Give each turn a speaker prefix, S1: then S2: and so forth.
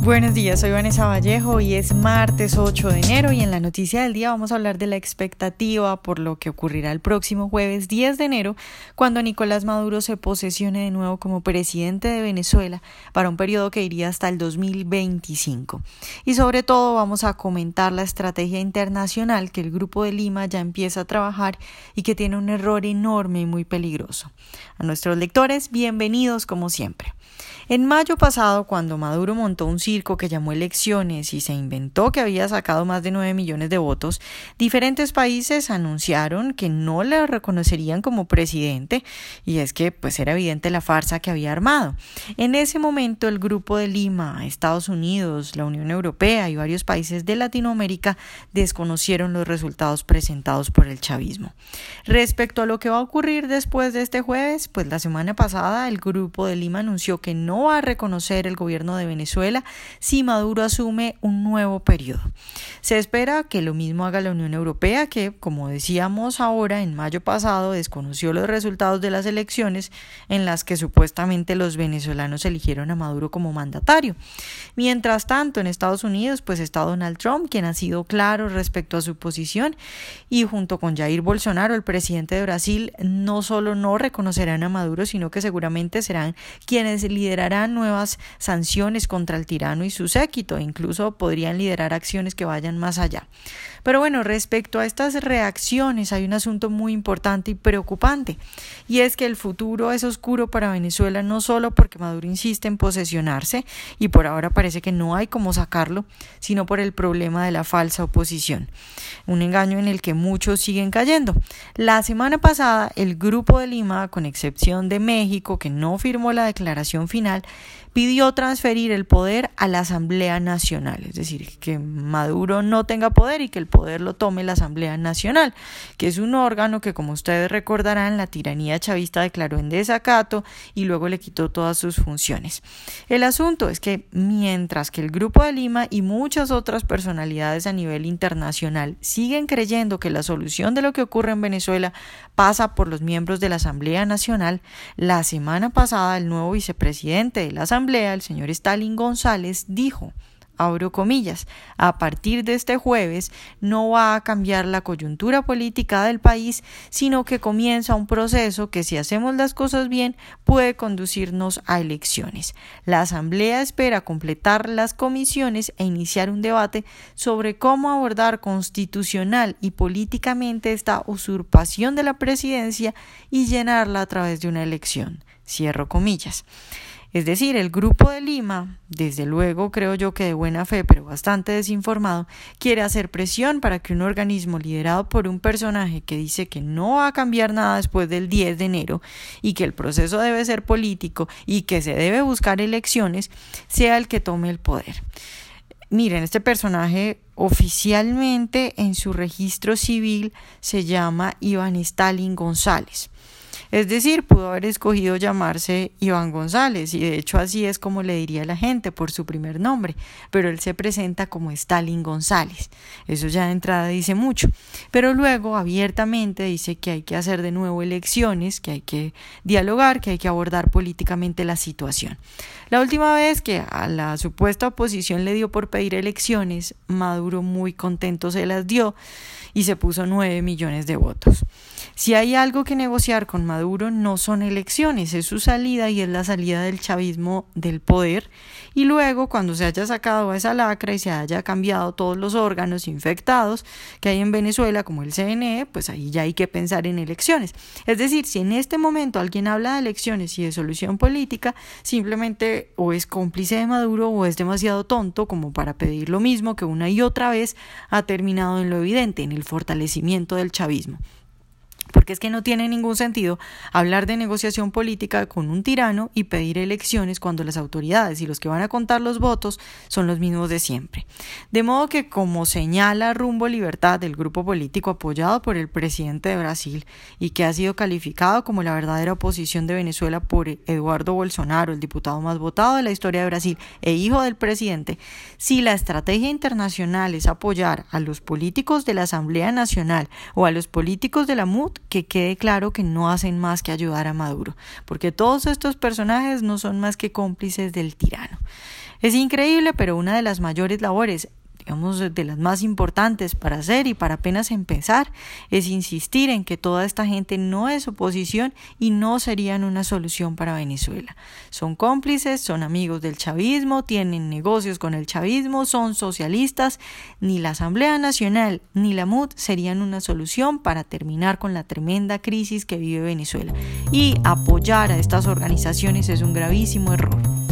S1: Buenos días, soy Vanessa Vallejo y es martes 8 de enero y en la noticia del día vamos a hablar de la expectativa por lo que ocurrirá el próximo jueves 10 de enero cuando Nicolás Maduro se posesione de nuevo como presidente de Venezuela para un periodo que iría hasta el 2025. Y sobre todo vamos a comentar la estrategia internacional que el Grupo de Lima ya empieza a trabajar y que tiene un error enorme y muy peligroso. A nuestros lectores, bienvenidos como siempre. En mayo pasado, cuando Maduro montó un circo que llamó elecciones y se inventó que había sacado más de 9 millones de votos, diferentes países anunciaron que no le reconocerían como presidente y es que pues era evidente la farsa que había armado. En ese momento el Grupo de Lima, Estados Unidos, la Unión Europea y varios países de Latinoamérica desconocieron los resultados presentados por el chavismo. Respecto a lo que va a ocurrir después de este jueves, pues la semana pasada el Grupo de Lima anunció que no va a reconocer el gobierno de Venezuela si Maduro asume un nuevo periodo. Se espera que lo mismo haga la Unión Europea, que, como decíamos ahora, en mayo pasado desconoció los resultados de las elecciones en las que supuestamente los venezolanos eligieron a Maduro como mandatario. Mientras tanto, en Estados Unidos, pues está Donald Trump, quien ha sido claro respecto a su posición, y junto con Jair Bolsonaro, el presidente de Brasil, no solo no reconocerán a Maduro, sino que seguramente serán quienes liderarán nuevas sanciones contra el tirano y su séquito, e incluso podrían liderar acciones que vayan más allá. Pero bueno, respecto a estas reacciones hay un asunto muy importante y preocupante, y es que el futuro es oscuro para Venezuela no solo porque Maduro insiste en posesionarse, y por ahora parece que no hay cómo sacarlo, sino por el problema de la falsa oposición, un engaño en el que muchos siguen cayendo. La semana pasada, el Grupo de Lima, con excepción de México, que no firmó la declaración final, pidió transferir el poder a la Asamblea Nacional, es decir, que Maduro no tenga poder y que el poder lo tome la Asamblea Nacional, que es un órgano que, como ustedes recordarán, la tiranía chavista declaró en desacato y luego le quitó todas sus funciones. El asunto es que mientras que el Grupo de Lima y muchas otras personalidades a nivel internacional siguen creyendo que la solución de lo que ocurre en Venezuela pasa por los miembros de la Asamblea Nacional, la semana pasada el nuevo vicepresidente de la Asamblea, el señor Stalin González, dijo abro comillas, a partir de este jueves no va a cambiar la coyuntura política del país, sino que comienza un proceso que si hacemos las cosas bien puede conducirnos a elecciones. La Asamblea espera completar las comisiones e iniciar un debate sobre cómo abordar constitucional y políticamente esta usurpación de la presidencia y llenarla a través de una elección. Cierro comillas. Es decir, el Grupo de Lima, desde luego creo yo que de buena fe, pero bastante desinformado, quiere hacer presión para que un organismo liderado por un personaje que dice que no va a cambiar nada después del 10 de enero y que el proceso debe ser político y que se debe buscar elecciones, sea el que tome el poder. Miren, este personaje oficialmente en su registro civil se llama Iván Stalin González. Es decir, pudo haber escogido llamarse Iván González y de hecho así es como le diría la gente por su primer nombre, pero él se presenta como Stalin González. Eso ya de entrada dice mucho, pero luego abiertamente dice que hay que hacer de nuevo elecciones, que hay que dialogar, que hay que abordar políticamente la situación. La última vez que a la supuesta oposición le dio por pedir elecciones, Maduro muy contento se las dio y se puso nueve millones de votos. Si hay algo que negociar con Maduro no son elecciones, es su salida y es la salida del chavismo del poder. Y luego, cuando se haya sacado a esa lacra y se haya cambiado todos los órganos infectados que hay en Venezuela, como el CNE, pues ahí ya hay que pensar en elecciones. Es decir, si en este momento alguien habla de elecciones y de solución política, simplemente o es cómplice de Maduro o es demasiado tonto como para pedir lo mismo que una y otra vez ha terminado en lo evidente, en el fortalecimiento del chavismo es que no tiene ningún sentido hablar de negociación política con un tirano y pedir elecciones cuando las autoridades y los que van a contar los votos son los mismos de siempre. De modo que, como señala Rumbo Libertad, del grupo político apoyado por el presidente de Brasil y que ha sido calificado como la verdadera oposición de Venezuela por Eduardo Bolsonaro, el diputado más votado de la historia de Brasil e hijo del presidente, si la estrategia internacional es apoyar a los políticos de la Asamblea Nacional o a los políticos de la MUT, que quede claro que no hacen más que ayudar a Maduro, porque todos estos personajes no son más que cómplices del tirano. Es increíble, pero una de las mayores labores digamos, de las más importantes para hacer y para apenas empezar, es insistir en que toda esta gente no es oposición y no serían una solución para Venezuela. Son cómplices, son amigos del chavismo, tienen negocios con el chavismo, son socialistas. Ni la Asamblea Nacional ni la MUD serían una solución para terminar con la tremenda crisis que vive Venezuela. Y apoyar a estas organizaciones es un gravísimo error.